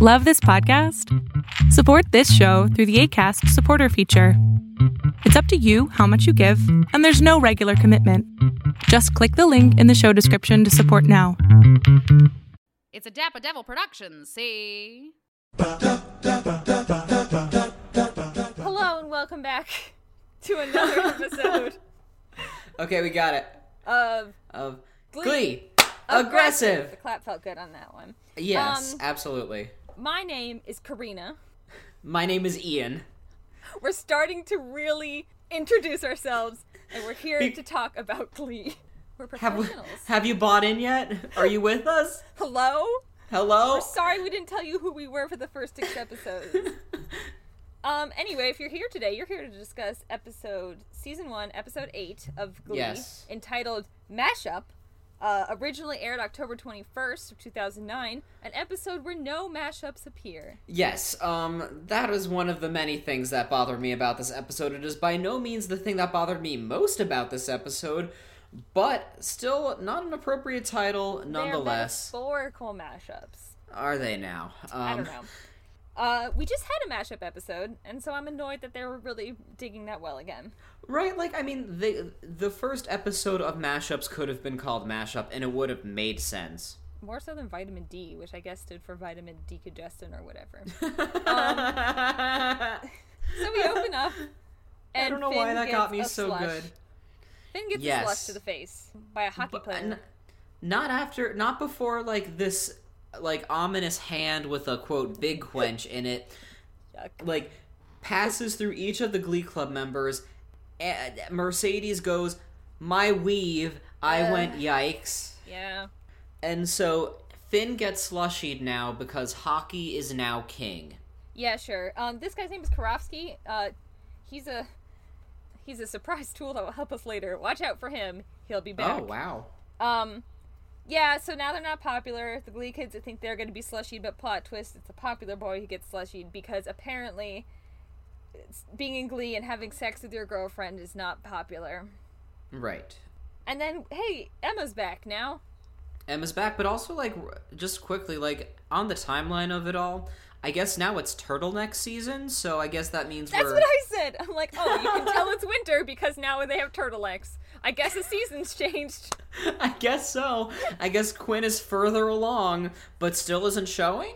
Love this podcast? Support this show through the ACAST supporter feature. It's up to you how much you give, and there's no regular commitment. Just click the link in the show description to support now. It's a Dapper Devil production, see? Hello and welcome back to another episode Okay, we got it. of Of Glee. Glee. The Aggressive. clap felt good on that one. Yes, Um, absolutely. My name is Karina. My name is Ian. We're starting to really introduce ourselves, and we're here Be- to talk about Glee. We're Have professionals. have you bought in yet? Are you with us? Hello? Hello. We're sorry we didn't tell you who we were for the first six episodes. um. Anyway, if you're here today, you're here to discuss episode season one, episode eight of Glee, Yes. entitled "Mashup." Uh, originally aired October 21st of 2009, an episode where no mashups appear. Yes, um, that is one of the many things that bothered me about this episode. It is by no means the thing that bothered me most about this episode, but still not an appropriate title nonetheless. They're metaphorical mashups. Are they now? Um, I don't know. Uh, we just had a mashup episode, and so I'm annoyed that they were really digging that well again. Right, like I mean, the the first episode of mashups could have been called mashup, and it would have made sense. More so than vitamin D, which I guess stood for vitamin decongestant or whatever. Um, so we open up, and I don't know Finn why that got me a so slush. good. Finn gets a Yes. slush to the face by a hockey But- uh, player. n- not after, not before, like this, like ominous hand with a quote big quench in it, Yuck. like passes through each of the Glee Club members. And Mercedes goes, "My weave." I Ugh. went, "Yikes!" Yeah. And so Finn gets slushied now because hockey is now king. Yeah, sure. Um, this guy's name is Karofsky. Uh, he's a he's a surprise tool that will help us later. Watch out for him. He'll be back. Oh wow! Um, yeah. So now they're not popular. The Glee kids I think they're going to be slushied, but plot twist: it's a popular boy who gets slushied because apparently, being in Glee and having sex with your girlfriend is not popular. Right. And then, hey, Emma's back now. Emma's back, but also like just quickly, like on the timeline of it all, I guess now it's turtleneck season, so I guess that means That's we're what I said. I'm like, oh, you can tell it's winter because now they have turtlenecks. I guess the season's changed. I guess so. I guess Quinn is further along, but still isn't showing.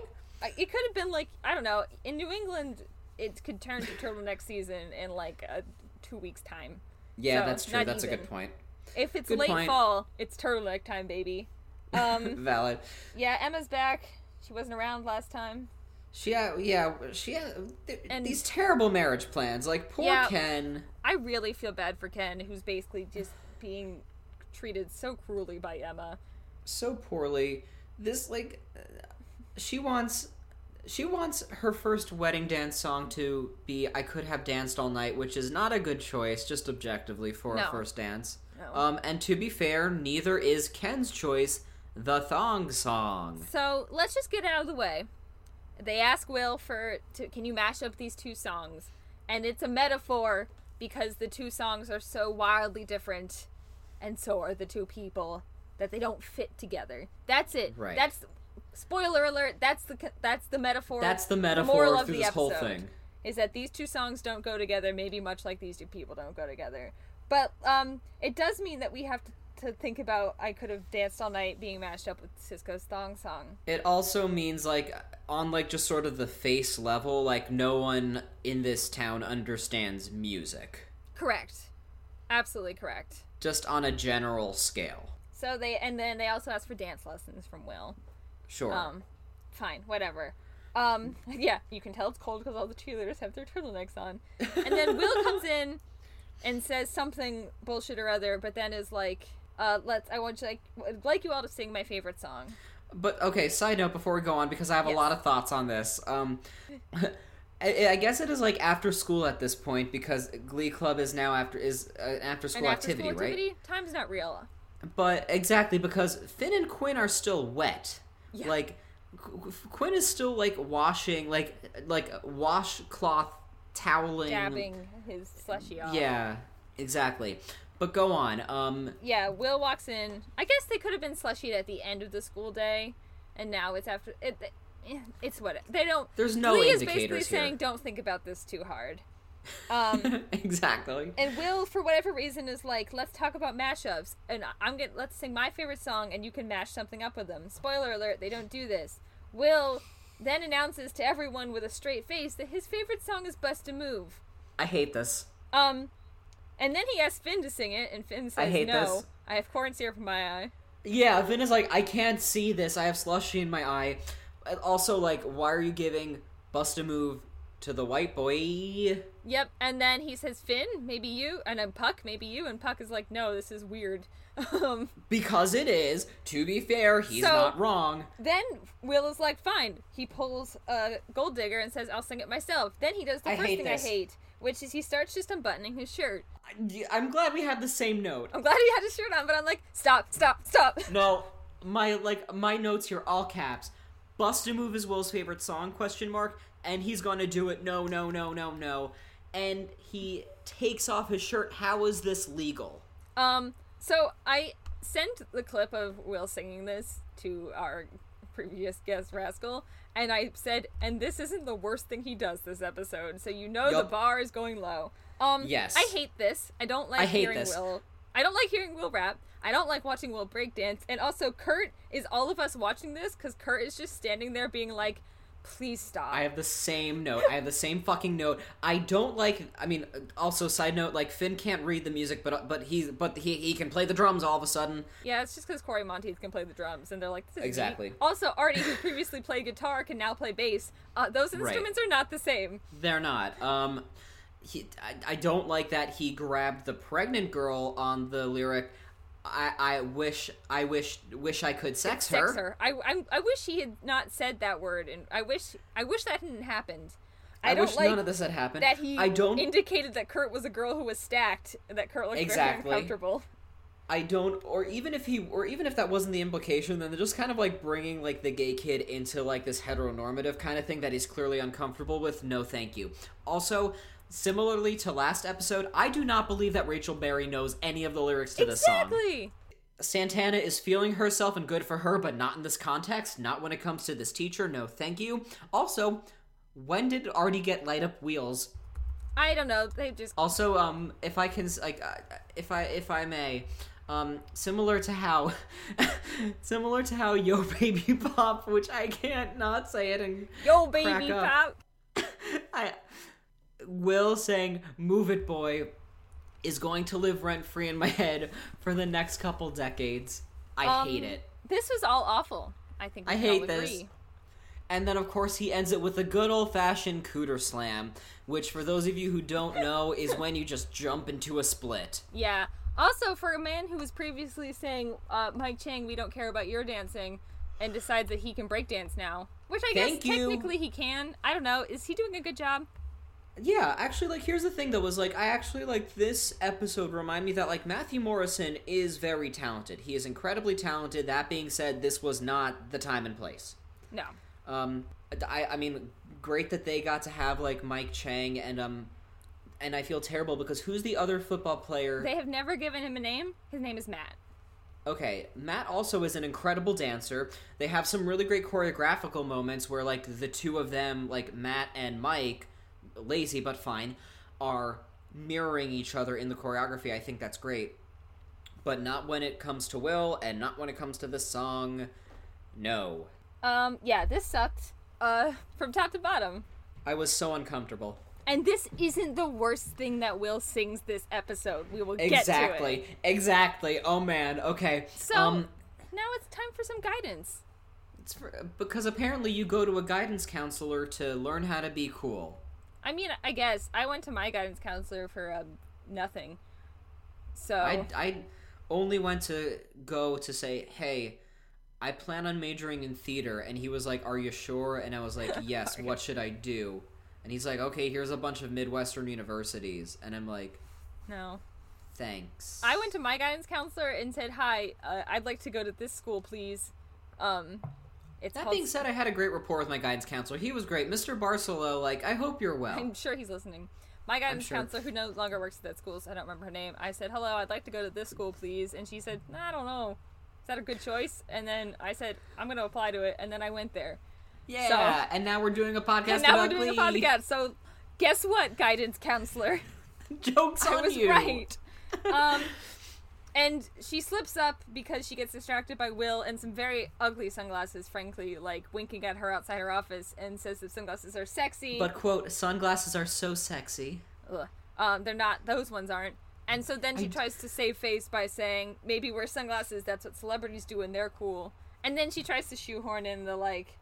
It could have been like I don't know. In New England, it could turn to turtleneck season in like a two weeks time. Yeah, So, that's true. That's a good point. If it's Good late point. fall, it's turtleneck time, baby. Um, Valid. yeah, Emma's back. She wasn't around last time. She, had, yeah, she had th- And- these terrible marriage plans. Like poor Yeah. Ken. I really feel bad for Ken, who's basically just being treated so cruelly by Emma. so poorly. This like uh, she wants she wants her first wedding dance song to be I could have danced all night, which is not a good choice just objectively for No. a first dance. No. Um and to be fair, neither is Ken's choice, the thong song. So let's just get out of the way. They ask Will for to, can you mash up these two songs, and it's a metaphor because the two songs are so wildly different, and so are the two people that they don't fit together. That's it. Right. That's spoiler alert. That's the that's the metaphor. That's the moral metaphor of through the this whole thing. is that these two songs don't go together, maybe much like these two people don't go together. But um, it does mean that we have to, to think about I could have danced all night being mashed up with Sisqo's thong song. It also means like on like just sort of the face level, like no one in this town understands music. Correct. Absolutely correct. Just on a general scale. So they and then they also ask for dance lessons from Will. Sure. Um, fine, whatever. Um, yeah, you can tell it's cold because all the cheerleaders have their turtlenecks on. And then Will comes in and says something bullshit or other, but then is like, uh, "Let's. I want you like like you all to sing my favorite song." But okay, side note before we go on, because I have Yes. a lot of thoughts on this. Um, I, I guess it is like after school at this point because Glee Club is now after is uh, an after school after activity, school right? activity. Time's not real. But exactly because Finn and Quinn are still wet. Yeah. Like Qu- Qu- Quinn is still like washing, like like washcloth toweling. Dabbing his slushy off. Yeah, exactly. But go on. Um, Yeah, Will walks in. I guess they could have been slushied at the end of the school day, and now it's after. It, it's what they don't. There's no Glee is basically here. saying don't think about this too hard. Um, exactly. and Will, for whatever reason, is like, let's talk about mashups, and I'm gonna let's sing my favorite song, and you can mash something up with them. Spoiler alert: they don't do this. Will then announces to everyone with a straight face that his favorite song is "Bust a Move." I hate this. Um, and then he asks Finn to sing it, and Finn says I hate no. this. I have corn syrup in my eye. Yeah, Finn is like, I can't see this. I have slushy in my eye. Also, like, why are you giving Bust a Move to the white boy? Yep, and then he says, Finn, maybe you, and then Puck, maybe you, and Puck is like, no, this is weird. Um, Because it is. To be fair, he's So- not wrong. then Will is like, fine. He pulls a gold digger and says, I'll sing it myself. Then he does the I first thing this. I hate, which is he starts just unbuttoning his shirt. I'm glad we had the same note. I'm glad he had his shirt on, but I'm like, stop, stop, stop. No, my like my notes here, all caps. Bust a move is Will's favorite song? Question mark. And he's gonna do it. No, no, no, no, no. And he takes off his shirt. How is this legal? Um, so I sent the clip of Will singing this to our previous guest Rascal, and I said, and this isn't the worst thing he does this episode, so you know the bar is going low. Um, Yes. I hate this. I don't like I hate hearing this. Will. I don't like hearing Will rap. I don't like watching Will breakdance. And also, Kurt is all of us watching this because Kurt is just standing there being like, please stop. I have the same note. I have the same fucking note. I don't like. I mean, also side note, like Finn can't read the music, but but he's but he he can play the drums all of a sudden. Yeah, it's just because Cory Monteith can play the drums, and they're like, this is neat. Exactly. Also, Artie, who previously played guitar, can now play bass. Uh, those Right. instruments are not the same. They're not. Um, he, I, I don't like that he grabbed the pregnant girl on the lyric. I, I wish I wish wish I could sex, her. Sex her. I, I, I wish he had not said that word, and I wish I wish that hadn't happened. I, I, don't wish like none of this had happened. that he I don't. indicated that Kurt was a girl who was stacked. That Kurt looked Exactly. very uncomfortable. I don't, or even if he, or even if that wasn't the implication, then they're just kind of like bringing like the gay kid into like this heteronormative kind of thing that he's clearly uncomfortable with. No, thank you. Also, similarly to last episode, I do not believe that Rachel Berry knows any of the lyrics to this song. Exactly. Santana is feeling herself and good for her, but not in this context. Not when it comes to this teacher. No, thank you. Also, when did Artie get light up wheels? I don't know. They just Also, um, if I can, like, uh, if I if I may, um, similar to how, similar to how Yo Baby Pop, which I can't not say it and yo baby pop. I Will saying "Move It, Boy" is going to live rent free in my head for the next couple decades. I Um, hate it. This was all awful. I think I hate this. And then, of course, he ends it with a good old fashioned cooter slam, which, for those of you who don't know, is when you just jump into a split. Yeah. Also, for a man who was previously saying, uh, Mike Chang, we don't care about your dancing, and decides that he can break dance now, which I Thank guess you. technically he can. I don't know. Is he doing a good job? Yeah, actually, like, here's the thing though, was like, I actually, like, this episode remind me that, like, Matthew Morrison is very talented. He is incredibly talented. That being said, this was not the time and place. No. Um, I, I mean, great that they got to have, like, Mike Chang and, um, and I feel terrible because who's the other football player? They have never given him a name. His name is Matt. Okay, Matt also is an incredible dancer. They have some really great choreographical moments where like the two of them, like Matt and Mike, lazy but fine, are mirroring each other in the choreography. I think that's great. But not when it comes to Will and not when it comes to the song. No. Um, yeah, this sucked. Uh, from top to bottom. I was so uncomfortable. And this isn't the worst thing that Will sings this episode. We will get to it. Exactly. Exactly. Oh man. Okay. So um now it's time for some guidance. it's for, because apparently you go to a guidance counselor to learn how to be cool. I mean, I guess I went to my guidance counselor for um, nothing. So I, I only went to go to say, hey, I plan on majoring in theater. And he was like, are you sure? And I was like, yes, what should I do? And he's like, okay, here's a bunch of Midwestern universities. And I'm like, no. thanks. I went to my guidance counselor and said, "Hi, uh, I'd like to go to this school, please." Um, it's That being said, I had a great rapport with my guidance counselor. He was great. Mr. Barcelo, like, I hope you're well. I'm sure he's listening. My guidance sure. counselor, who no longer works at that school, so I don't remember her name. I said, "Hello, I'd like to go to this school, please," and she said, nah, "I don't know. Is that a good choice?" And then I said, "I'm going to apply to it," and then I went there. Yeah, So- and now we're doing a podcast and now about we're doing a podcast. So, guess what, guidance counselor? Jokes I on was you. right. Um, and she slips up because she gets distracted by Will and some very ugly sunglasses, frankly, like winking at her outside her office and says that sunglasses are sexy. But quote, sunglasses are so sexy. Ugh. Um, they're not. Those ones aren't. And so then she I- tries to save face by saying, maybe wear sunglasses. That's what celebrities do, and they're cool. And then she tries to shoehorn in the like,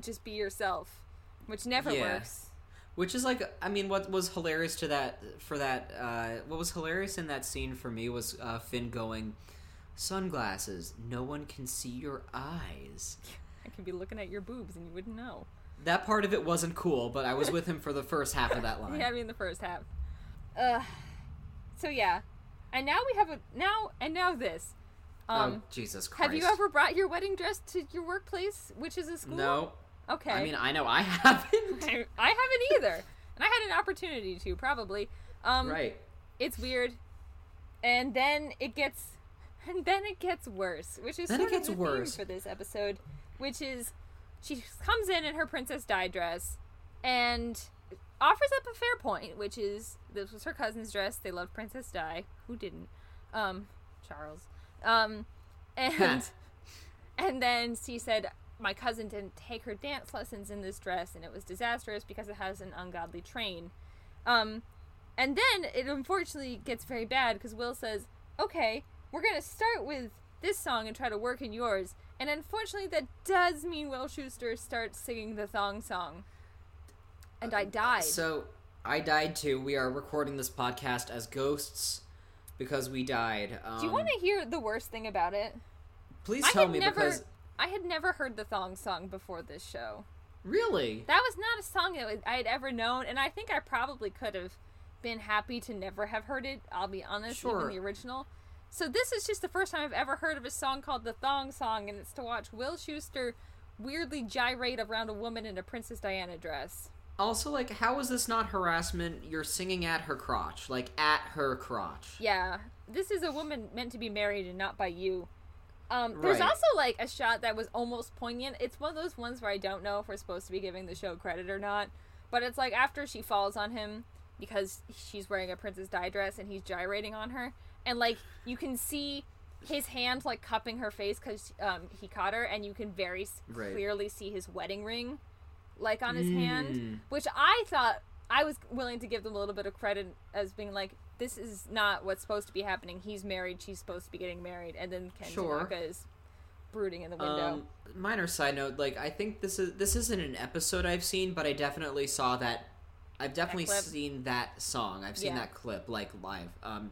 just be yourself, which never Yeah. works. Which is like, I mean, what was hilarious to that for that? Uh, what was hilarious in that scene for me was uh, Finn going, "Sunglasses, no one can see your eyes." I can be looking at your boobs and you wouldn't know. That part of it wasn't cool, but I was with him for the first half of that line. Yeah, I mean the first half. Uh, so yeah, and now we have a now and now this. Um, oh Jesus Christ! have you ever brought your wedding dress to your workplace, which is a school? No. Okay. I mean, I know I haven't. I, I haven't either, and I had an opportunity to probably. Um, right. It's weird, and then it gets, and then it gets worse, which is Then it gets of the worse. for this episode, which is she comes in in her princess di dress, and offers up a fair point, which is this was her cousin's dress. They love Princess Di. Who didn't? Um, Charles. Um, and and then she said, "My cousin didn't take her dance lessons in this dress, and it was disastrous because it has an ungodly train." Um, and then it unfortunately gets very bad because Will says, "Okay, we're gonna start with this song and try to work in yours." And unfortunately, that does mean Will Schuester starts singing the thong song. And I died. So I died too. We are recording this podcast as ghosts because we died. Um, Do you want to hear the worst thing about it? Please I tell me never, because I had never heard the thong song before this show. really, That was not a song that I had ever known, and I think I probably could have been happy to never have heard it. I'll be honest, Sure. even the original. So this is just the first time I've ever heard of a song called the Thong Song, and it's to watch Will Schuester weirdly gyrate around a woman in a Princess Diana dress. also like, how is this not harassment? You're singing at her crotch, like at her crotch. Yeah, this is a woman meant to be married and not by you. Um, there's Right. also like a shot that was almost poignant. It's one of those ones where I don't know if we're supposed to be giving the show credit or not. But it's like after she falls on him because she's wearing a princess di dress and he's gyrating on her, and like you can see his hand like cupping her face because um, he caught her, and you can very Right. clearly see his wedding ring like on his hand, Mm. which I thought I was willing to give them a little bit of credit as being like, this is not what's supposed to be happening. He's married, she's supposed to be getting married, and then Ken Sure. Tanaka is brooding in the window. Um, minor side note, like I think this is this isn't an episode I've seen, but I definitely saw that. I've definitely clip? seen that song. I've seen Yeah. that clip like live. Um,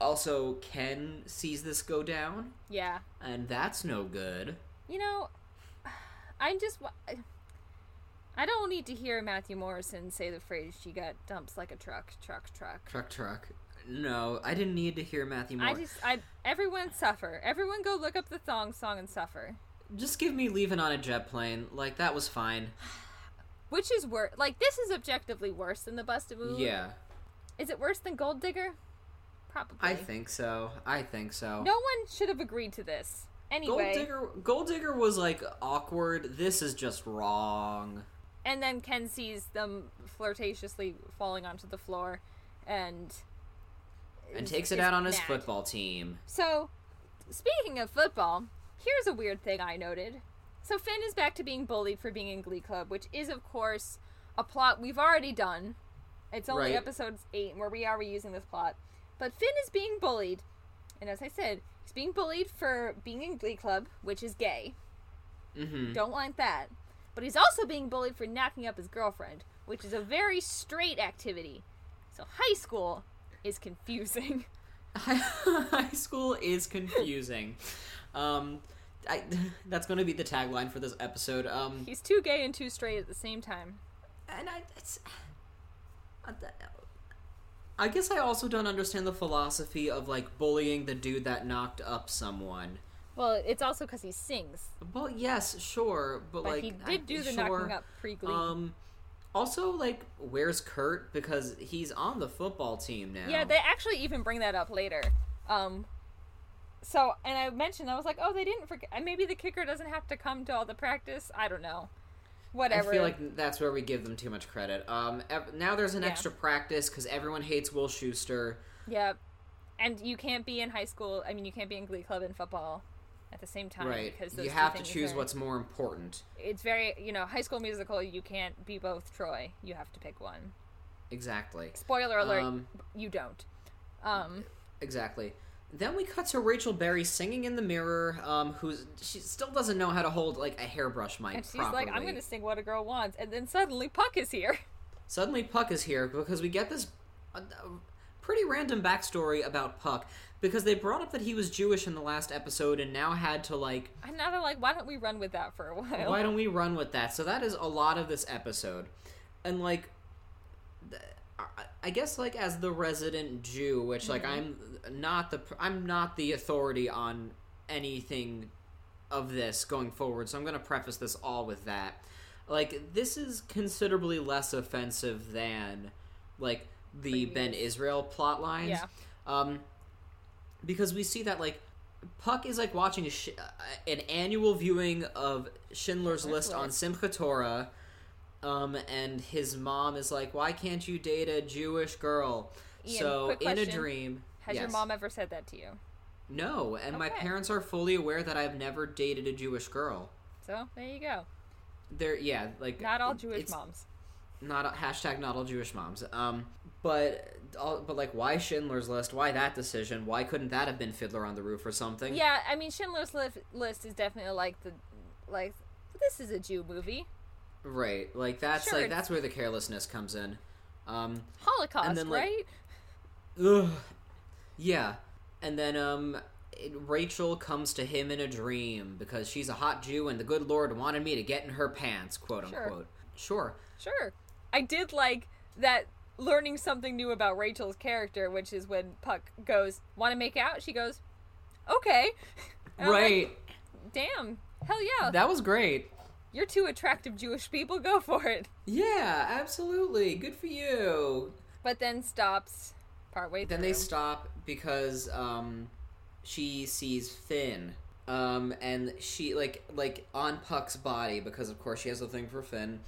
also, Ken sees this go down, yeah, and that's no good. you know, I'm just. I don't need to hear Matthew Morrison say the phrase "she got dumps like a truck, truck, truck." Truck, truck. No, I didn't need to hear Matthew Morrison. I just, I everyone suffer. Everyone go look up the thong song and suffer. Just give me leaving on a jet plane. Like that was fine. Which is worse? Like this is objectively worse than the busted move. Yeah, Is it worse than Gold Digger? Probably. I think so. I think so. No one should have agreed to this. Anyway, Gold Digger. Gold Digger was like awkward. This is just wrong. And then Ken sees them flirtatiously falling onto the floor, and And takes it out on his mad. football team. So, speaking of football, here's a weird thing I noted. So Finn is back to being bullied for being in Glee Club, which is of course a plot we've already done. It's only Right. episode eight where we are reusing this plot. But Finn is being bullied, and as I said, he's being bullied for being in Glee Club, which is gay. Mm-hmm. Don't want that. But he's also being bullied for knocking up his girlfriend, which is a very straight activity. So high school is confusing. High school is confusing. um, I, that's going to be the tagline for this episode. Um, He's too gay and too straight at the same time. and I, it's, I guess I also don't understand the philosophy of like bullying the dude that knocked up someone. Well, it's also because he sings, Well, yes, sure, but, but like he did do the sure. knocking up pre Glee. Um, also, like, where's Kurt? Because he's on the football team now. yeah, they actually even bring that up later. Um, so and I mentioned I was like, oh, they didn't forget. Maybe the kicker doesn't have to come to all the practice. I don't know. Whatever. I feel like that's where we give them too much credit. Um, ev- now there's an Yeah. extra practice because everyone hates Will Schuester. Yep. And you can't be in high school. I mean, you can't be in Glee Club and football at the same time Right. because those You have to choose are- what's more important. It's very you know High School Musical. You can't be both Troy. You have to pick one. Exactly. Spoiler alert: Um, you don't. Um. Exactly. Then we cut to Rachel Berry singing in the mirror, um, who's she still doesn't know how to hold like a hairbrush mic And she's properly. like, I'm going to sing What a Girl Wants. And then suddenly Puck is here. Suddenly, Puck is here because we get this uh, pretty random backstory about Puck because they brought up that he was Jewish in the last episode and now had to like, And now they're like, why don't we run with that for a while? why don't we run with that? So that is a lot of this episode, and like, I- I guess like as the resident Jew, which like mm-hmm. I'm not the I'm not the authority on anything of this going forward, so I'm going to preface this all with that. Like this is considerably less offensive than like the Ben Israel plot lines. Yeah. Um because we see that like Puck is like watching a sh- uh, an annual viewing of Schindler's List on. Simchat Torah. Um, and his mom is like, "Why can't you date a Jewish girl?" Ian, so in a dream, Has your mom ever said that to you? No, and my parents are fully aware that I've never dated a Jewish girl. So there you go. They're yeah, like Not all Jewish moms. Not hashtag not all Jewish moms. Um, but but like, why Schindler's List? Why that decision? Why couldn't that have been Fiddler on the Roof or something? Yeah, I mean Schindler's List, is definitely like the like this is a Jew movie. right. Like that's Sure, like that's where the carelessness comes in. Um, Holocaust, then, like, right? Ugh. Yeah. And then um it- Rachel comes to him in a dream because she's a hot Jew and the good Lord wanted me to get in her pants, quote unquote. Sure. unquote. Sure. Sure. I did like that learning something new about Rachel's character, which is when Puck goes, "Want to make out?" She goes, "Okay." I'm like, Right. Damn. Hell yeah. that was great. You're two attractive Jewish people. Go for it. Yeah, absolutely. Good for you. But then stops partway Then they stop because um she sees Finn. Um and she like like on Puck's body because of course she has a thing for Finn.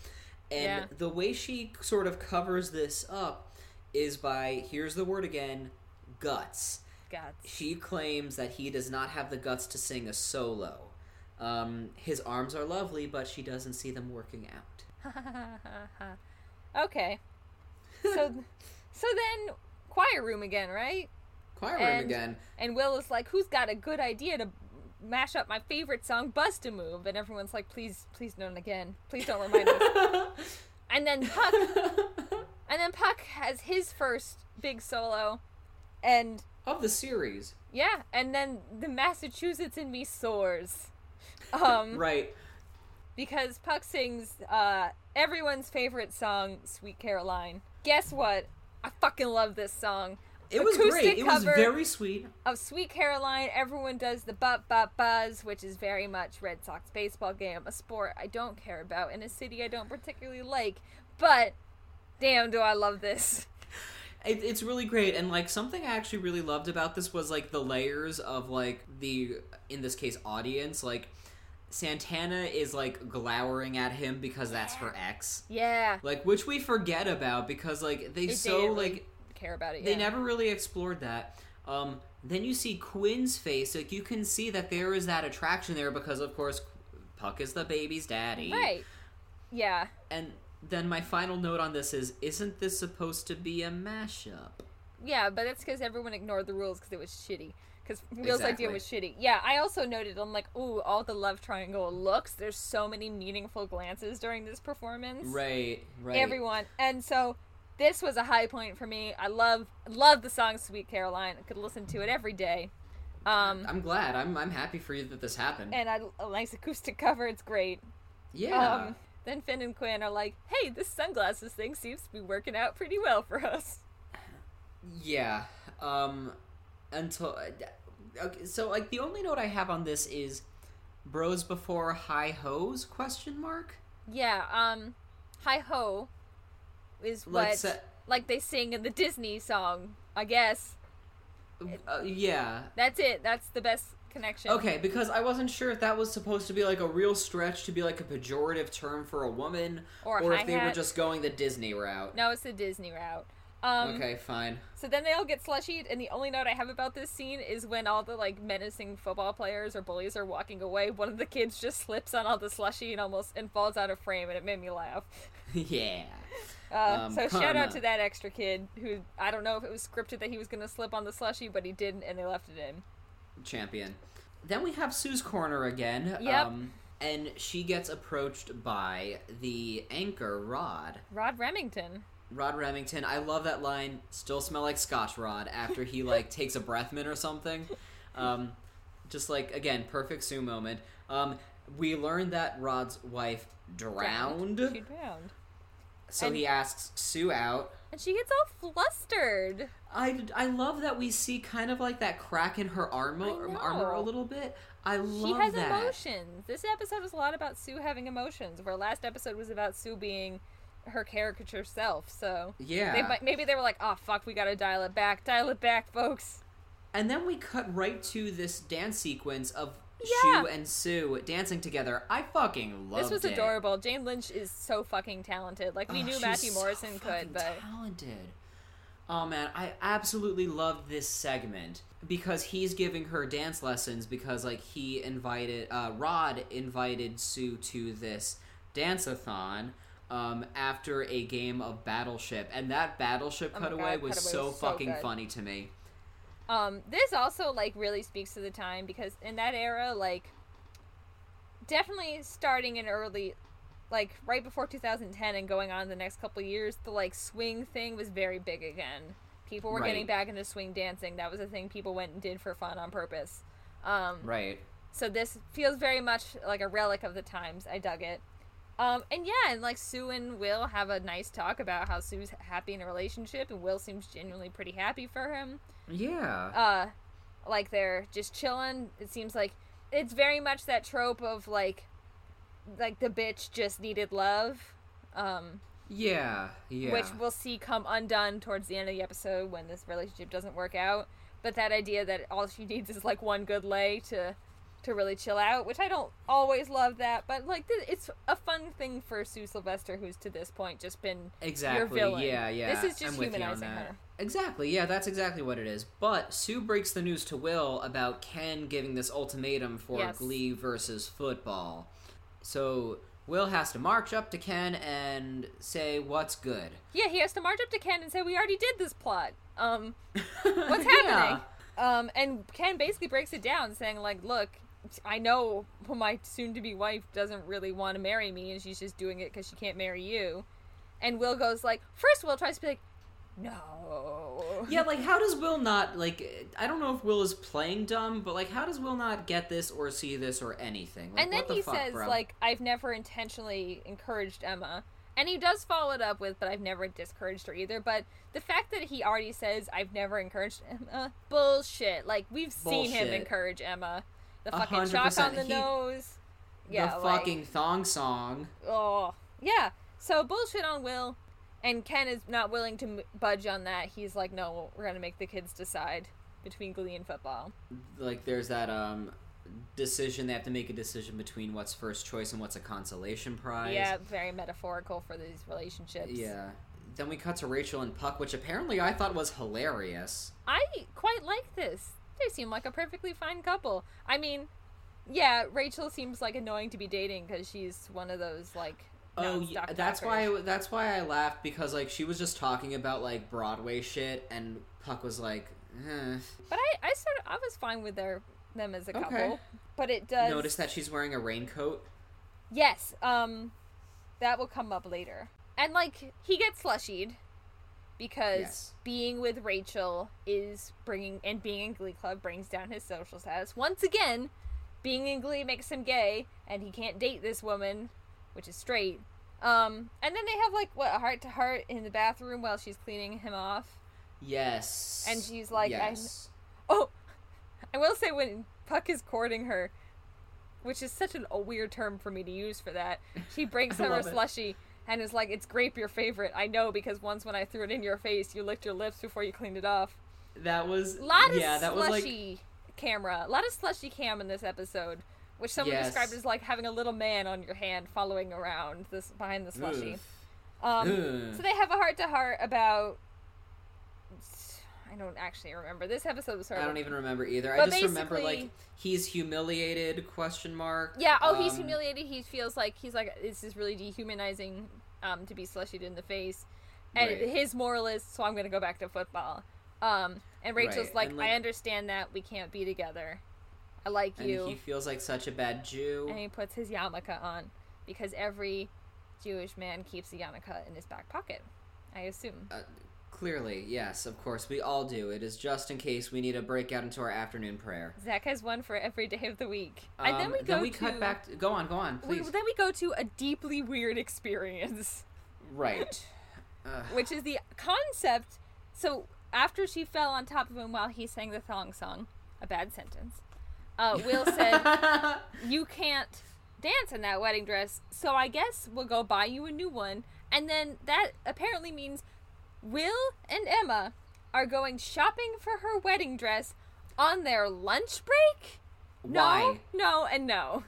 And Yeah. the way she sort of covers this up is by here's the word again, guts. Guts. She claims that he does not have the guts to sing a solo. Um, his arms are lovely, but she doesn't see them working out. okay. So, so then choir room again, right? Choir room And- again. And Will is like, "Who's got a good idea to mash up my favorite song, Bust a Move?" And everyone's like, "Please, please don't again. Please don't remind us." and then Puck, and then Puck has his first big solo, and of the series. yeah, and then the Massachusetts in me soars, um, Right. because Puck sings uh, everyone's favorite song, "Sweet Caroline." Guess what? I fucking love this song. It was great. It was very sweet. of Sweet Caroline, everyone does the butt butt buzz, which is very much Red Sox baseball game, a sport I don't care about in a city I don't particularly like. But damn, do I love this! It, it's really great, and like something I actually really loved about this was like the layers of like the in this case audience. Like Santana is like glowering at him because that's her ex, Yeah, like which we forget about because like they They so like care about it. they yeah. never really explored that. Um, then you see Quinn's face, like you can see that there is that attraction there because of course Puck is the baby's daddy, right. Yeah, And then my final note on this is: Isn't this supposed to be a mashup? yeah, but that's because everyone ignored the rules because it was shitty. Because Will's idea was shitty. Yeah, I also noted I'm like, ooh, all the love triangle looks. There's so many meaningful glances during this performance. Right, right. everyone. And so this was a high point for me. I love love the song Sweet Caroline. I could listen to it every day. Um I'm glad. I'm I'm happy for you that this happened. and I, a nice acoustic cover, it's great. yeah. Um then Finn and Quinn are like, "Hey, this sunglasses thing seems to be working out pretty well for us." yeah. Um until okay, so like the only note I have on this is bros before high hos question mark? Yeah, um Hi Ho is Like what sa- like they sing in the Disney song, I guess. Uh, yeah. That's it. That's the best connection. Okay, because I wasn't sure if that was supposed to be like a real stretch to be like a pejorative term for a woman, Or a if they were just going the Disney route. No, it's the Disney route. Um, okay, fine. So then they all get slushied, and the only note I have about this scene is when all the like menacing football players or bullies are walking away, one of the kids just slips on all the slushy and almost and falls out of frame, and it made me laugh. yeah. Uh, Um, so shout out to that extra kid who I don't know if it was scripted that he was gonna slip on the slushy, but he didn't, and they left it in. Champion. Then we have Sue's corner again. Yep. Um, and she gets approached by the anchor, Rod. Rod Remington. Rod Remington. I love that line. Still smell like Scotch Rod after he like takes a breath mint or something. Um, just like again, perfect Sue moment. Um, we learned that Rod's wife drowned, She drowned, so And- he asks Sue out. and she gets all flustered. I, I love that we see kind of like that crack in her armor armor a little bit. I love that. She has that. emotions. This episode was a lot about Sue having emotions, where last episode was about Sue being her caricature self. So Yeah. they might, maybe they were like, "Oh fuck, we gotta dial it back, dial it back, folks." And then we cut right to this dance sequence of Yeah. Schue and Sue dancing together. I fucking loved it. this was it. adorable. Jane Lynch is so fucking talented. Like we Oh, knew Matthew so Morrison could, but talented. Oh man, I absolutely loved this segment because he's giving her dance lessons because like he invited uh, Rod invited Sue to this dance-a-thon um, after a game of Battleship, and that Battleship Oh cutaway God, was cutaway so was so fucking good. funny to me. Um, this also like really speaks to the time because in that era, like definitely starting in early like right before 2010 and going on the next couple years, the like swing thing was very big again. People were getting back into swing dancing. That was a thing people went and did for fun on purpose. Um, Right. so this feels very much like a relic of the times. I dug it. Um, and yeah, and like Sue and Will have a nice talk about how Sue's happy in a relationship, and Will seems genuinely pretty happy for him Yeah. uh like they're just chilling it seems like it's very much that trope of like like the bitch just needed love um yeah. Yeah. which we'll see come undone towards the end of the episode when this relationship doesn't work out but that idea that all she needs is like one good lay to to really chill out which i don't always love that but like th- it's a fun thing for sue sylvester who's to this point just been Exactly. Your villain. Yeah, yeah. This is just I'm with you on humanizing her. Exactly. Yeah, that's exactly what it is. But Sue breaks the news to Will about Ken giving this ultimatum for Yes. Glee versus football. So Will has to march up to Ken and say what's good. yeah he has to march up to ken and say we already did this plot um what's Yeah. happening? Um, and Ken basically breaks it down, saying like, "Look, I know my soon-to-be wife doesn't really want to marry me, and she's just doing it because she can't marry you." And Will goes like, first Will tries to be like, "No." Yeah, like how does Will not like? I don't know if Will is playing dumb, but like how does Will not get this or see this or anything? Like, and then the he fuck, says bro? like, "I've never intentionally encouraged Emma." And he does follow it up with, but I've never discouraged her either. But the fact that he already says, I've never encouraged Emma, bullshit. Like, we've seen him encourage Emma. The A fucking hundred chalk on the He- nose. Yeah, the like- fucking thong song. Oh, yeah. So bullshit on Will, and Ken is not willing to budge on that. He's like, no, we're gonna make the kids decide between Glee and football. like there's that um decision they have to make a decision between what's first choice and what's a consolation prize Yeah, very metaphorical for these relationships. yeah then we cut to rachel and puck which apparently i thought was hilarious I quite like this. They seem like a perfectly fine couple. I mean, yeah, Rachel seems like annoying to be dating because she's one of those like. oh yeah that's why that's why i laughed because like she was just talking about like broadway shit and puck was like eh. But I, I sort of, I was fine with their them as a couple. Okay. But it does. notice that she's wearing a raincoat Yes, um that will come up later. And like he gets slushied because Yes. being with Rachel is bringing and being in Glee Club brings down his social status. Once again, being in Glee makes him gay and he can't date this woman, which is straight. Um and then they have like what a heart to heart in the bathroom while she's cleaning him off. yes And she's like, I- yes. Oh, I will say when Puck is courting her, which is such an, a weird term for me to use for that, she breaks her a love it. slushy and is like, "It's grape your favorite." I know because once when I threw it in your face, you licked your lips before you cleaned it off. that was A lot of yeah, that was like slushy camera. A lot of slushy cam in this episode, which someone Yes. described as like having a little man on your hand following around this behind the slushy. Um, so they have a heart to heart about. I don't actually remember. This episode was sort of I don't even remember either. I just remember like he's humiliated question mark. Yeah. Oh, he's Um, humiliated. He feels like he's like this is really dehumanizing um, to be slushied in the face, and Right. his moral is so I'm going to go back to football. Um, and Rachel's Right, like, and, like- I understand that we can't be together. I like And you, he feels like such a bad Jew. and he puts his yarmulke on because every Jewish man keeps a yarmulke in his back pocket. I assume. Uh, clearly, yes, of course, we all do. It is just in case we need to break out into our afternoon prayer. Zach has one for every day of the week, and then Um, we go to cut back. To, go on, go on, we, then we go to a deeply weird experience. right. Which is the concept. So after she fell on top of him while he sang the thong song, a bad sentence. Uh, Will said, "You can't dance in that wedding dress, so I guess we'll go buy you a new one." And then that apparently means Will and Emma are going shopping for her wedding dress on their lunch break. No, Why? no, and no.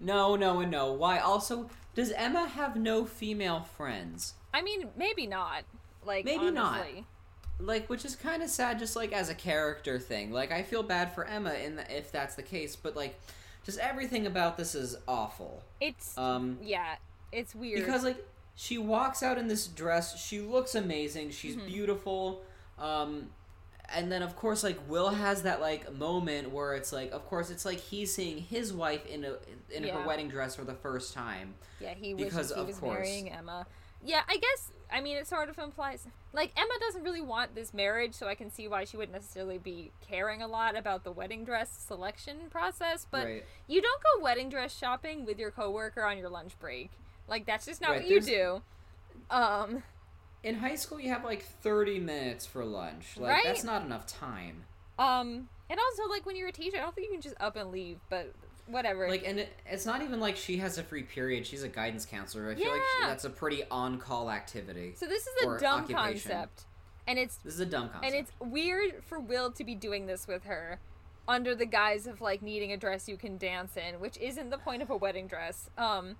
No, no, and no. Why? Also, does Emma have no female friends? I mean, maybe not. Like Maybe not. honestly. Like, which is kind of sad, just like as a character thing. Like, I feel bad for Emma in the, if that's the case, but like, just everything about this is awful. It's Um, yeah, it's weird because like she walks out in this dress, she looks amazing, she's Mm-hmm. beautiful. Um, and then of course like Will has that like moment where it's like, of course it's like he's seeing his wife in a in Yeah. her wedding dress for the first time. Yeah, he Because he of was course. marrying Emma. Yeah, I guess. I mean, it sort of implies like Emma doesn't really want this marriage, so I can see why she wouldn't necessarily be caring a lot about the wedding dress selection process. But Right. you don't go wedding dress shopping with your coworker on your lunch break. Like that's just not Right, what you do. Um, In high school, you have like thirty minutes for lunch. Like Right. that's not enough time. um, and also like when you're a teacher, I don't think you can just up and leave. But whatever. Like, and it, it's not even like she has a free period. She's a guidance counselor. I feel like she, that's a pretty on-call activity. so this is a dumb occupation. concept, and it's This is a dumb concept. And it's weird for Will to be doing this with her under the guise of like needing a dress you can dance in, which isn't the point of a wedding dress. Um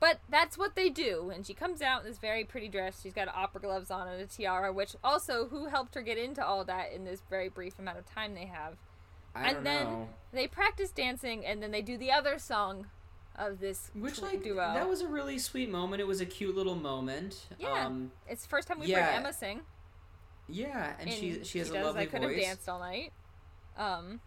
but that's what they do. And she comes out in this very pretty dress. She's got opera gloves on and a tiara, which also who helped her get into all that in this very brief amount of time they have. I and don't then know. they practice dancing and then they do the other song of this Which like duo. that was a really sweet moment. It was a cute little moment. Yeah. Um, it's the first time we Yeah. heard Emma sing. yeah, and, she she has a does lovely I could voice. have danced all night. Um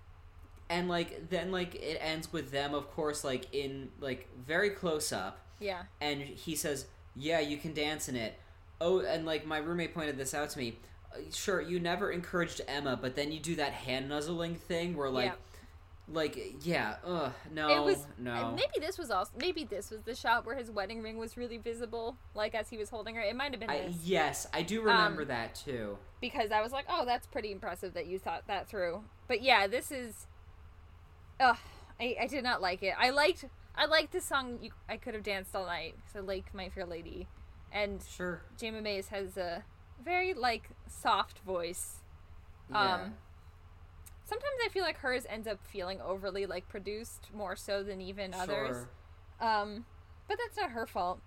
And like then like it ends with them, of course, like in like very close up, yeah. and he says, "Yeah, you can dance in it." Oh, and like my roommate pointed this out to me. Uh, Sure, you never encouraged Emma, but then you do that hand nuzzling thing where like, Yeah. like yeah, ugh, no, it was no. and maybe this was also maybe this was the shot where his wedding ring was really visible like as he was holding her it might have been I, this yes, I do remember Um, that too. because i was like oh that's pretty impressive that you thought that through but yeah this is Ugh, I, I did not like it i liked i like the song you, i could have danced all night so like my fair lady and Sure. Jayma Mays has a very like soft voice Yeah. um sometimes i feel like hers ends up feeling overly like produced more so than even others Sure. Um, but that's not her fault.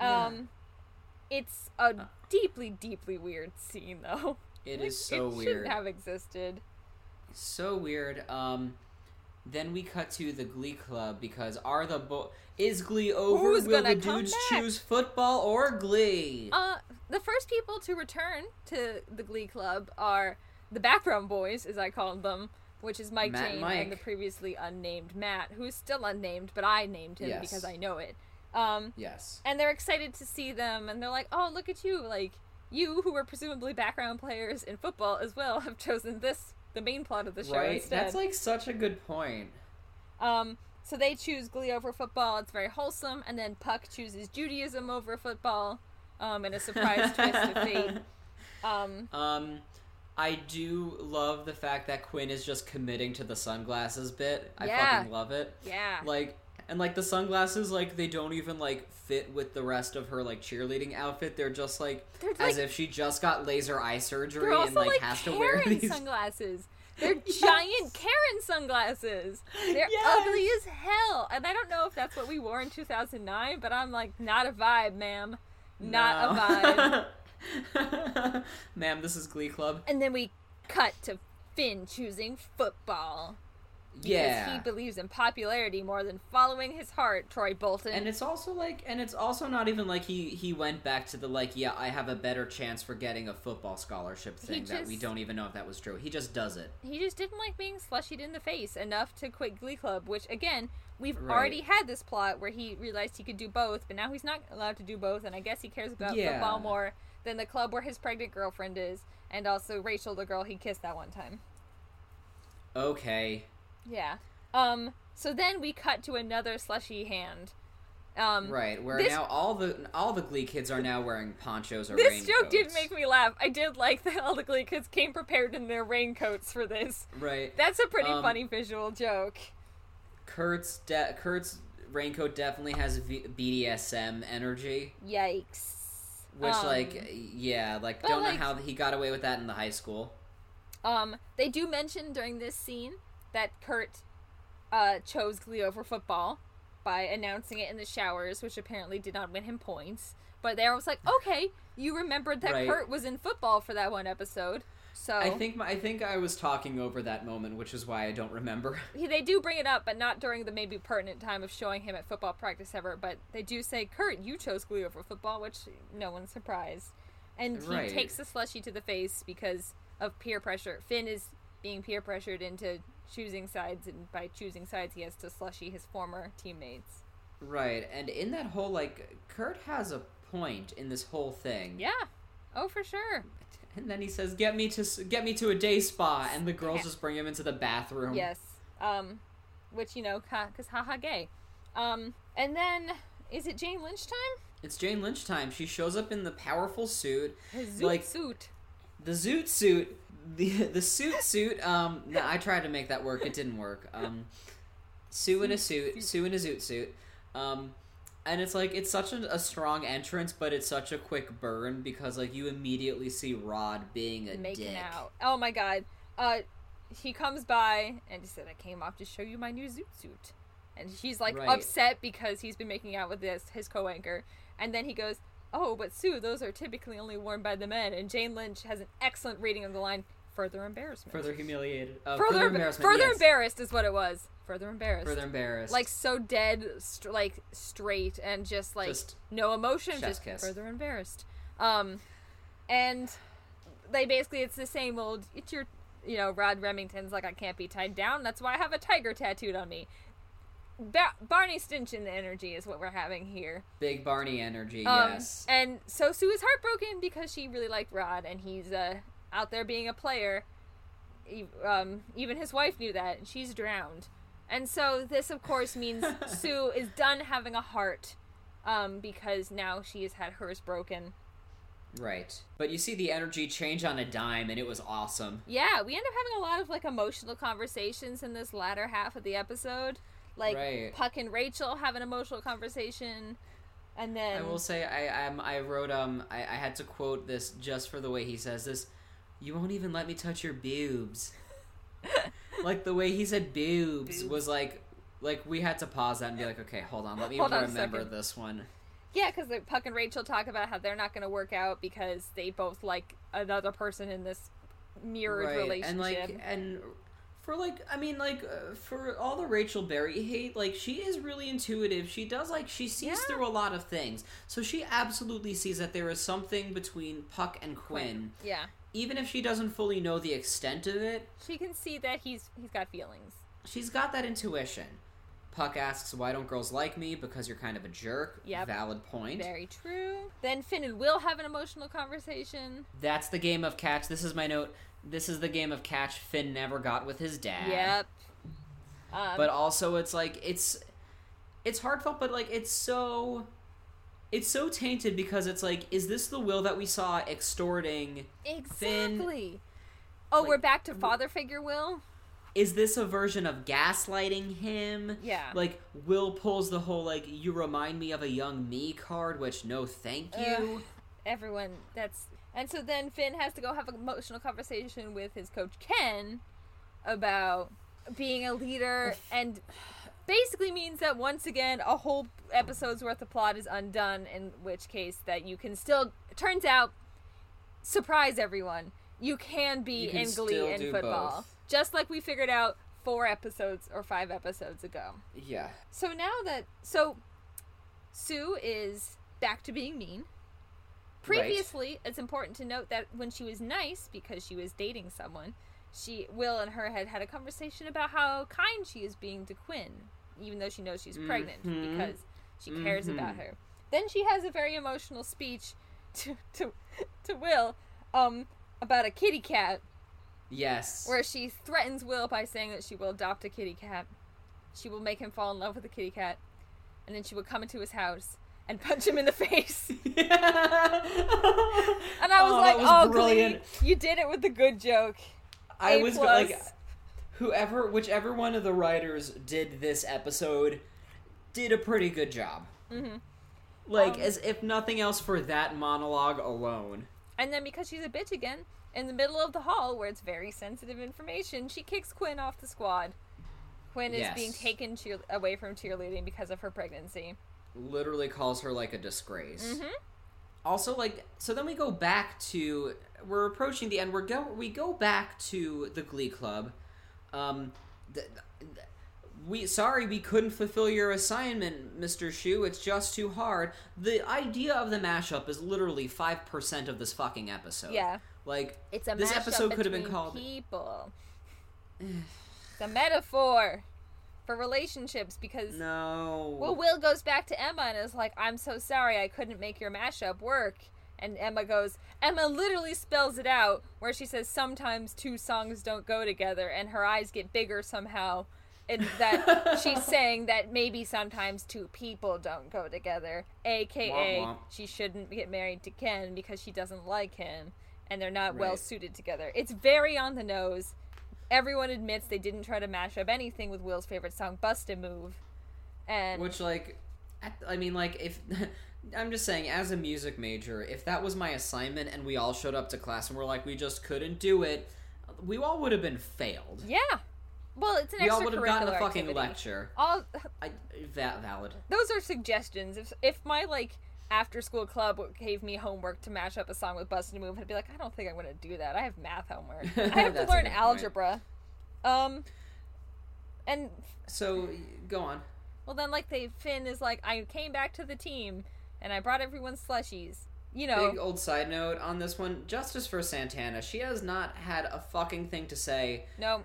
Yeah. Um, it's a deeply, deeply weird scene, though. It Like, is so it weird. Shouldn't have existed. So weird. Um, then we cut to the Glee Club because are the bo- is Glee over? Who's Will the dudes choose football or Glee? Uh, the first people to return to the Glee Club are the background boys, as I called them, which is Mike Matt and Jane Mike. and the previously unnamed Matt, who is still unnamed, but I named him Yes. because I know it. Um, yes. and they're excited to see them, and they're like, "Oh, look at you! Like you, who were presumably background players in football as well, have chosen this." The main plot of the show Right. instead. That's like such a good point. Um, so they choose Glee over football. It's very wholesome. And then Puck chooses Judaism over football. Um, in a surprise twist of fate. Um, Um, I do love the fact that Quinn is just committing to the sunglasses bit. I Yeah. fucking love it. yeah. Like, and like the sunglasses, like they don't even like fit with the rest of her like cheerleading outfit. They're just like They're, as like- if she just got laser eye surgery also and like, like, has to wear these. sunglasses. They're giant Karen sunglasses. They're Yes. ugly as hell. And I don't know if that's what we wore in 2009, but I'm like, not a vibe, ma'am. Not a vibe. vibe. Ma'am, this is Glee Club. And then we cut to Finn choosing football. Because Yeah. he believes in popularity more than following his heart, Troy Bolton. and it's also like and it's also not even like he he went back to the like yeah i have a better chance for getting a football scholarship thing that we don't even know if that was true he just does it he just didn't like being slushied in the face enough to quit Glee Club, which again, we've Right. already had this plot where he realized he could do both, but now he's not allowed to do both, and I guess he cares about Yeah. football more than the club where his pregnant girlfriend is, and also Rachel, the girl he kissed that one time. okay Yeah. Um. So then we cut to another slushy hand. Um, right where this- now all the all the glee kids are now wearing ponchos or raincoats. This joke did raincoats. make me laugh. I did like that all the Glee kids came prepared in their raincoats for this. right That's a pretty Um, funny visual joke. kurt's de- kurt's raincoat definitely has v- bdsm energy Yikes. which Um, like yeah like don't like- know how he got away with that in the high school Um, they do mention during this scene that Kurt uh, chose Glee over football by announcing it in the showers, which apparently did not win him points. But they was like, okay, you remembered that Right. Kurt was in football for that one episode. So i think my, i think i was talking over that moment which is why i don't remember they do bring it up, but not during the maybe pertinent time of showing him at football practice ever. But they do say, Kurt, you chose Glee over football, which no one's surprised. And he Right. takes the slushy to the face because of peer pressure. Finn is being peer pressured into choosing sides, and by choosing sides, he has to slushy his former teammates. Right, and in that whole like Kurt has a point in this whole thing. Yeah. Oh, for sure. And then he says, "Get me to get me to a day spa," and the girls just bring him into the bathroom. Yes. Um, which you know, because haha, gay. Um, and then is it Jane Lynch time? It's Jane Lynch time. She shows up in the powerful suit, zoot like suit. the zoot suit, the the suit suit. Um, no, I tried to make that work. It didn't work. Um, Sue in a suit, Sue in a zoot suit. Um, and it's like it's such a, a strong entrance, but it's such a quick burn because like you immediately see Rod being a making dick. out. Oh my god. Uh he comes by and he said, I came off to show you my new zoot suit. And she's like Right. upset because he's been making out with this his co anchor. And then he goes, Oh, but Sue, those are typically only worn by the men and Jane Lynch has an excellent reading of the line, further embarrassment. Further humiliated. Uh, further, further embarrassment. Further yes. embarrassed is what it was. Further embarrassed. Further embarrassed. like so dead, st- like straight, and just like Just no emotion, just kiss. further embarrassed. Um, and they basically it's the same old. It's your, you know, Rod Remington's like I can't be tied down. That's why I have a tiger tattooed on me. Ba- Barney Stinson energy is what we're having here. big Barney energy. Um, yes. And so Sue is heartbroken because she really liked Rod, and he's uh, out there being a player. Um, even his wife knew that, and she's drowned. And so this, of course, means Sue is done having a heart, um, because now she has had hers broken. Right. But you see the energy change on a dime, and it was awesome. Yeah, we end up having a lot of like emotional conversations in this latter half of the episode. Like Right. Puck and Rachel have an emotional conversation, and then I will say, I um, I wrote um, I, I had to quote this just for the way he says this. You won't even let me touch your boobs. like the way he said boobs, Boobs. was like, like we had to pause that and be like, okay, hold on, let me Hold on remember second. this one. Yeah, because Puck and Rachel talk about how they're not going to work out because they both like another person in this mirrored relationship. And like, and for like, I mean, like, uh, for all the Rachel Berry hate, like, she is really intuitive. She does like she sees Yeah. through a lot of things, so she absolutely sees that there is something between Puck and Quinn, yeah, even if she doesn't fully know the extent of it. she can see that he's he's got feelings. She's got that intuition. Puck asks, "Why don't girls like me? Because you're kind of a jerk." Yep. Valid point. Very true. Then Finn and Will have an emotional conversation. That's the game of catch. This is my note. This is the game of catch Finn never got with his dad. Yep. Um, but also it's like it's it's heartfelt but like it's so it's so tainted because it's like is this the will that we saw extorting exactly. Oh, like- we're back to father figure Will. is this a version of gaslighting him? Yeah. Like Will pulls the whole like you remind me of a young me card, which no thank you. Everyone that's and so then Finn has to go have an emotional conversation with his coach Ken about being a leader and basically means that once again a whole episode's worth of plot is undone in which case that you can still turns out surprise everyone you can be You can in glee in football both. just like we figured out four episodes or five episodes ago Yeah. so now that so Sue is back to being mean. Previously, it's important to note that when she was nice because she was dating someone, she Will and her had had a conversation about how kind she is being to Quinn, even though she knows she's pregnant Mhm. because she cares Mhm. about her. Then she has a very emotional speech to to to Will um about a kitty cat Yes. where she threatens Will by saying that she will adopt a kitty cat. She will make him fall in love with the kitty cat, and then she will come into his house and punch him in the face. And I was Oh, like, was "Oh, brilliant. Glee, you did it with the good joke." I A was plus. like, whoever, whichever one of the writers did this episode, did a pretty good job. Mm-hmm. Like, Um, as if nothing else for that monologue alone. And then because she's a bitch again, in the middle of the hall where it's very sensitive information, she kicks Quinn off the squad. Quinn is being taken cheer- away from cheerleading because of her pregnancy. Literally calls her like a disgrace. Mhm. Also, like, so then we go back to we're approaching the end. We're go we go back to the Glee Club. Um, th- th- we sorry we couldn't fulfill your assignment, Mister Schue. It's just too hard. The idea of the mashup is literally five percent of this fucking episode. Yeah. like It's a this episode could have been called. people. it's a metaphor for relationships because No. well, Will goes back to Emma and is like, "I'm so sorry, I couldn't make your mashup work." And Emma goes, Emma literally spells it out where she says sometimes two songs don't go together, and her eyes get bigger somehow. And that she's saying that maybe sometimes two people don't go together, aka Womp womp. she shouldn't get married to Ken because she doesn't like him, and they're not well suited together. It's very on the nose. Everyone admits they didn't try to mash up anything with Will's favorite song, "Bust a Move," and Which, like, I, mean, like, if I'm just saying, as a music major, if that was my assignment and we all showed up to class and we're like, we just couldn't do it, we all would have been failed. Yeah. Well, it's an We all would have gotten a fucking activity. lecture. All I, va- valid. those are suggestions. If if my like after school club gave me homework to match up a song with Bust a Move, I'd be like, I don't think I'm going to do that. I have math homework. I have to learn point. algebra. Um, and So, go on. well, then like they Finn is like, I came back to the team and I brought everyone slushies. You know, Big old side note on this one Justice for Santana. She has not had a fucking thing to say no.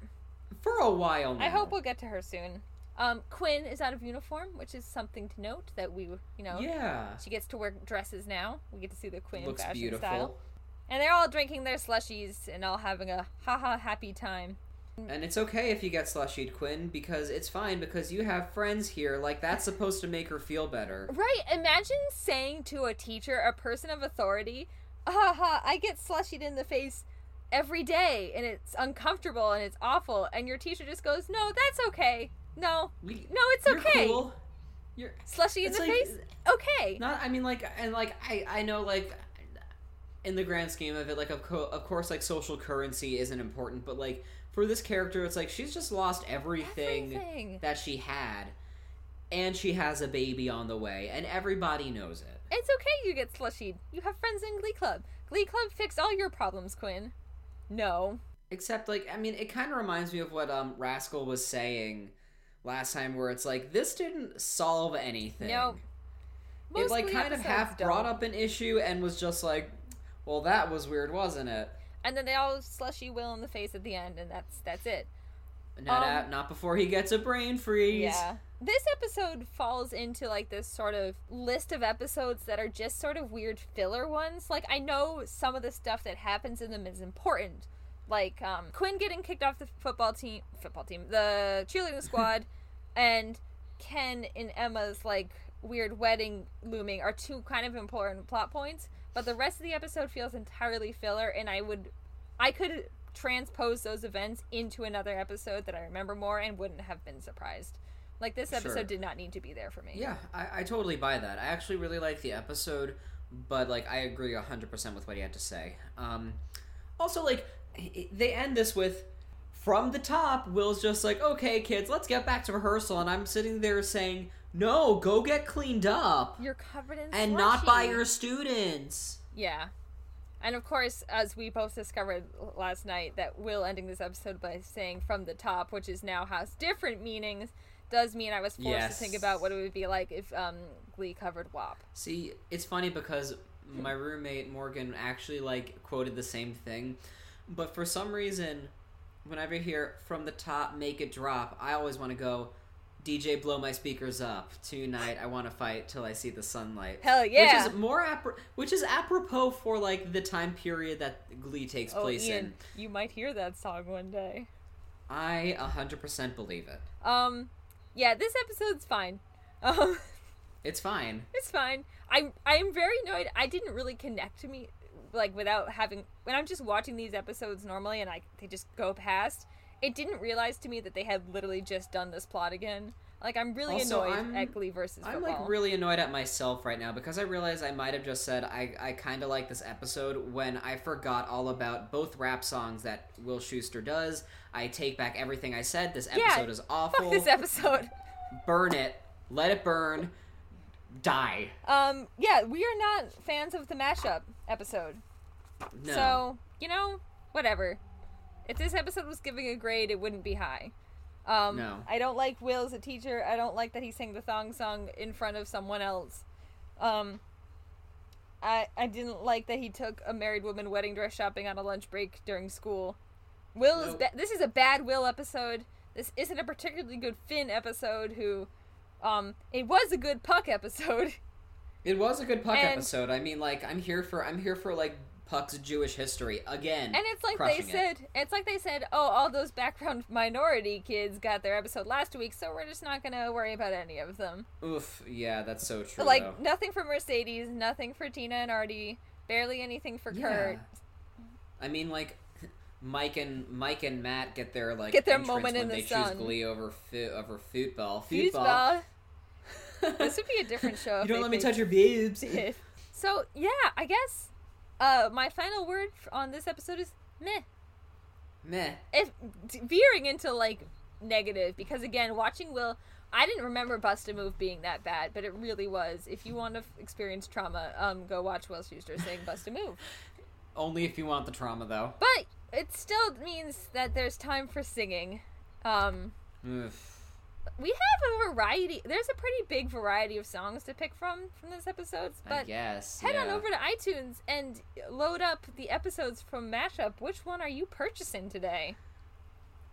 for a while now. I hope we'll get to her soon. Um, Quinn is out of uniform, which is something to note that we, you know, Yeah. she gets to wear dresses now. We get to see the Quinn Looks fashion beautiful. style. And they're all drinking their slushies and all having a haha happy time. And it's okay if you get slushied, Quinn, because it's fine because you have friends here. Like, that's supposed to make her feel better. Right? Imagine saying to a teacher, a person of authority, haha, I get slushied in the face every day and it's uncomfortable and it's awful. And your teacher just goes, no, that's okay. No, We- no, it's You're okay. cool. You're Slushy in the like- face? Okay. not. I mean, like, and like, I I know, like, in the grand scheme of it, like, of co- of course, like, social currency isn't important, but like, for this character, it's like she's just lost everything, Everything. that she had, and she has a baby on the way, and everybody knows it. It's okay you get slushied. You have friends in Glee Club. Glee Club fixed all your problems, Quinn. No. Except, like, I mean, it kind of reminds me of what um Rascal was saying last time, where it's like this didn't solve anything. No. it like kind of half brought don't. up an issue and was just like, well, that was weird, wasn't it? And then they all slushy Will in the face at the end, and that's that's it. Not, Um, at- not before he gets a brain freeze. Yeah. This episode falls into like this sort of list of episodes that are just sort of weird filler ones. Like I know some of the stuff that happens in them is important. Like um Quinn getting kicked off the football team football team, the cheerleading squad, and Ken and Emma's like weird wedding looming are two kind of important plot points. But the rest of the episode feels entirely filler and I would I could transpose those events into another episode that I remember more and wouldn't have been surprised. Like this episode Sure. did not need to be there for me. Yeah, I, I totally buy that. I actually really like the episode, but like I agree hundred percent with what he had to say. Um, also, like they end this with from the top. Will's just like, "Okay, kids, let's get back to rehearsal," and I'm sitting there saying, "No, go get cleaned up, You're covered in and not by your students." Yeah. And of course, as we both discovered last night, that Will ending this episode by saying from the top, which is now has different meanings, does mean I was forced Yes. to think about what it would be like if um, Glee covered WAP. See, it's funny because my roommate Morgan actually like quoted the same thing, but for some reason, whenever I hear from the top, make it drop, I always want to go, DJ, blow my speakers up tonight. I want to fight till I see the sunlight. Hell yeah. Which is more apro- which is apropos for like the time period that Glee takes Oh, place Ian, in. you might hear that song one day. I hundred percent believe it. Um, yeah, this episode's fine. Um, It's fine. it's fine. I I am very annoyed. I didn't really connect to me like without having when I'm just watching these episodes normally and I they just go past. It didn't realize to me that they had literally just done this plot again. Like I'm really Also, annoyed I'm- at Glee versus I'm like really annoyed at myself right now because I realize I might have just said I, I kind of like this episode when I forgot all about both rap songs that Will Schuester does. I take back everything I said. This Yeah, episode is awful. Fuck this episode. burn it. Let it burn. Die. Um, yeah, we are not fans of the mashup episode. No. So, you know, whatever. If this episode was giving a grade, it wouldn't be high. Um, No. I don't like Will as a teacher. I don't like that he sang the thong song in front of someone else. Um, I I didn't like that he took a married woman wedding dress shopping on a lunch break during school. Will is ba- this is a bad Will episode. This isn't a particularly good Finn episode. Who, um, it was a good Puck episode. it was a good Puck And- episode. I mean, like I'm here for I'm here for like Puck's Jewish history again. And it's like they it. said, it's like they said, oh, all those background minority kids got their episode last week, so we're just not gonna worry about any of them. Oof. Yeah, that's so true. like though. nothing for Mercedes, nothing for Tina and Artie, barely anything for Kurt. I mean, like Mike and Mike and Matt get their like Get their moment when in the they sun. choose Glee over fi- over football. Football. Foosball. This would be a different show. you don't let me touch your boobs. So yeah, I guess uh, my final word on this episode is meh. Meh. if veering into like negative because again watching will i didn't remember bust a move being that bad but it really was if you want to f- experience trauma um go watch will schuester sing bust a move Only if you want the trauma, though. but it still means that there's time for singing um Oof. We have a variety there's a pretty big variety of songs to pick from from this episode I but guess. head on over to itunes and load up the episodes from mashup which one are you purchasing today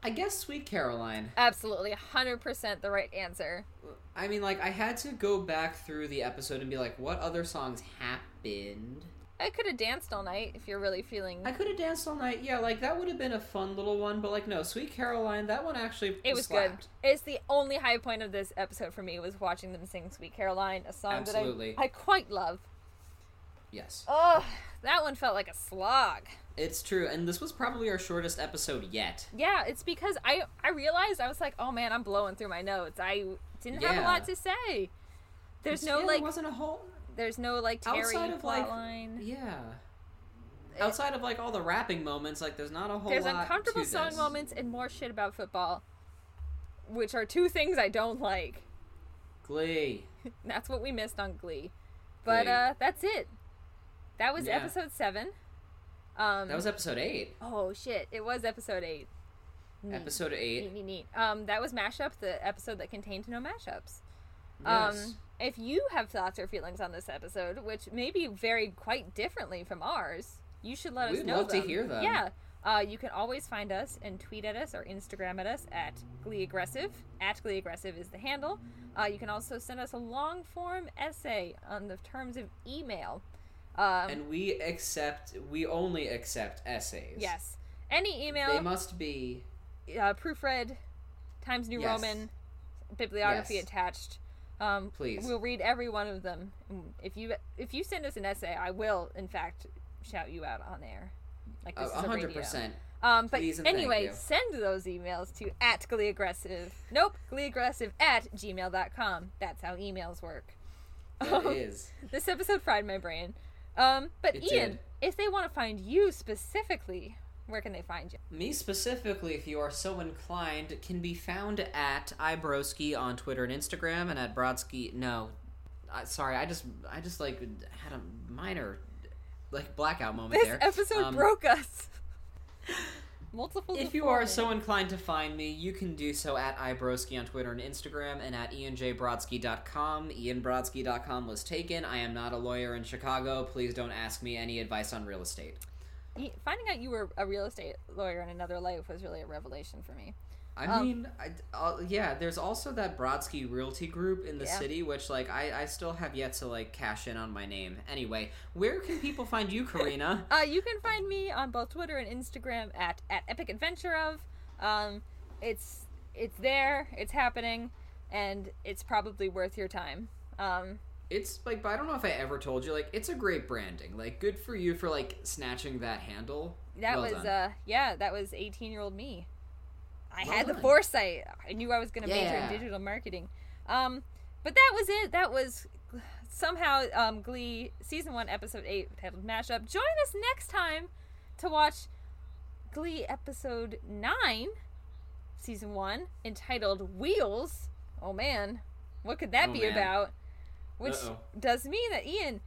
I guess Sweet Caroline. absolutely 100% the right answer I mean, like, I had to go back through the episode and be like, what other songs happened? I could have danced all night if you're really feeling. I could have danced all night. Yeah, like that would have been a fun little one. But like, no, Sweet Caroline. That one actually it was slapped. good. It's the only high point of this episode for me was watching them sing "Sweet Caroline," a song Absolutely. that I I quite love. Yes, Oh, that one felt like a slog. it's true. And this was probably our shortest episode yet. Yeah, it's because I I realized I was like, oh man, I'm blowing through my notes. I didn't have a lot to say. There's no Yeah, like, there wasn't a whole there's no like Terri outside of like plotline. yeah. Outside of like all the rapping moments, like there's not a whole lot There's uncomfortable song this. moments and more shit about football, which are two things I don't like. Glee. That's what we missed on Glee. But Glee. uh that's it. That was Yeah. episode 7. Um That was episode eight. Oh shit, it was episode 8. Neat. Episode eight. Neat, neat, neat. Um that was mashup, the episode that contained no mashups. Yes. Um if you have thoughts or feelings on this episode, which maybe vary quite differently from ours, you should let us know. We'd love to hear them. Yeah. Uh, you can always find us and tweet at us or Instagram at us at Glee Aggressive. At Glee Aggressive is the handle. Uh, you can also send us a long form essay on the terms of email. Um, and we accept. We only accept essays. yes. Any email. They must be. uh, proofread, Times New Yes. Roman, bibliography Yes. attached. Um, Please. We'll read every one of them. If you if you send us an essay, I will in fact shout you out on air. Like this A is a hundred radio. percent. Um, but Please and thank anyway, send those emails to at gleeaggressive. Nope, gleeaggressive at gmail.com. That's how emails work. Is. This episode fried my brain. Um, but It Ian, did. if they want to find you specifically, where can they find you? Me specifically, if you are so inclined, can be found at iBroski on Twitter and Instagram, and at Brodsky. No, I, sorry, I just, I just like had a minor, like blackout moment This there. episode Um, broke us. Multiple. If you are so inclined to find me, you can do so at iBroski on Twitter and Instagram and at ianjbrodsky.com. Ianbrodsky.com was taken. I am not a lawyer in Chicago. Please don't ask me any advice on real estate. Finding out you were a real estate lawyer in another life was really a revelation for me. I Um, mean, I, uh, yeah, there's also that Brodsky Realty Group in the Yeah. city, which, like, I, I still have yet to, like, cash in on my name. Anyway, where can people find you, Karina? Uh, you can find me on both Twitter and Instagram at, at Epic Adventure of. Um, it's it's there, it's happening, and it's probably worth your time. Um, It's, like, I don't know if I ever told you, like, it's a great branding. Like, good for you for, like, snatching that handle. that Well was done. uh yeah, that was eighteen year old me. I Well had the foresight. I knew I was going to major in digital marketing. Um, but that was it. That was somehow um, Glee season one episode eight titled Mashup. Join us next time to watch Glee episode nine, season one, entitled Wheels. Oh man, what could that Oh, be man. about? Which Uh-oh. does mean that Ian.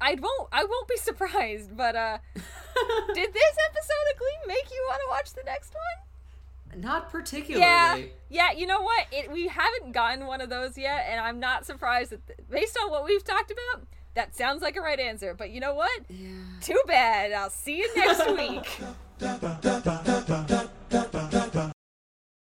I won't. I won't be surprised. But uh, did this episode of Glee make you want to watch the next one? Not particularly. Yeah, yeah. You know what? It, we haven't gotten one of those yet, and I'm not surprised that, based on what we've talked about, that sounds like a right answer. But you know what? Yeah. Too bad. I'll see you next week.